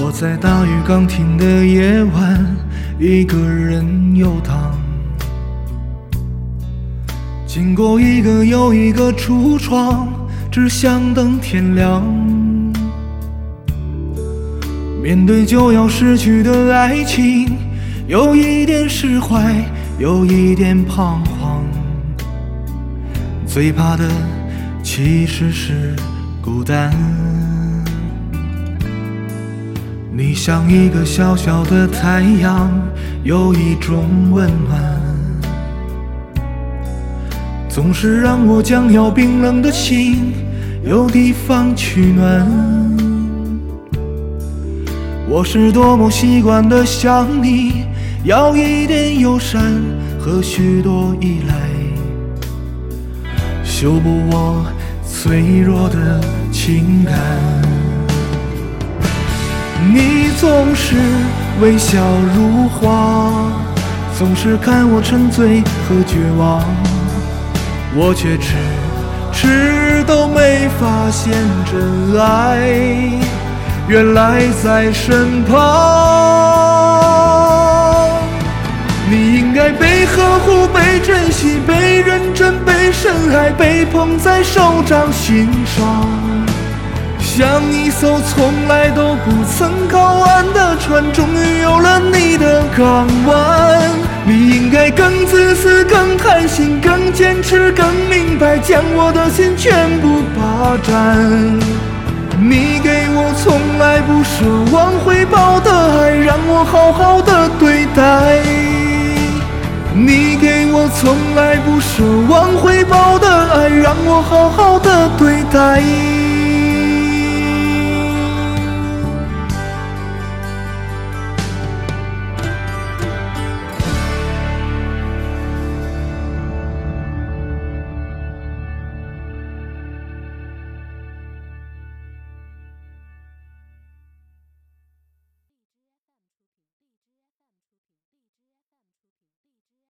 我在大雨刚停的夜晚，一个人游荡，经过一个又一个橱窗，只想等天亮。面对就要失去的爱情，有一点释怀，有一点彷徨。最怕的其实是孤单。你像一个小小的太阳，有一种温暖，总是让我将要冰冷的心有地方取暖。我是多么习惯的想你，要一点友善和许多依赖，修补我脆弱的情感。总是微笑如花，总是看我沉醉和绝望，我却迟迟都没发现真爱，原来在身旁。你应该被呵护、被珍惜、被认真、被深爱、被捧在手掌心上。像一艘从来都不船，终于有了你的港湾。你应该更自私、更贪心、更坚持、更明白，将我的心全部霸占。你给我从来不奢望回报的爱，让我好好的对待。你给我从来不奢望回报的爱，让我好好的对待。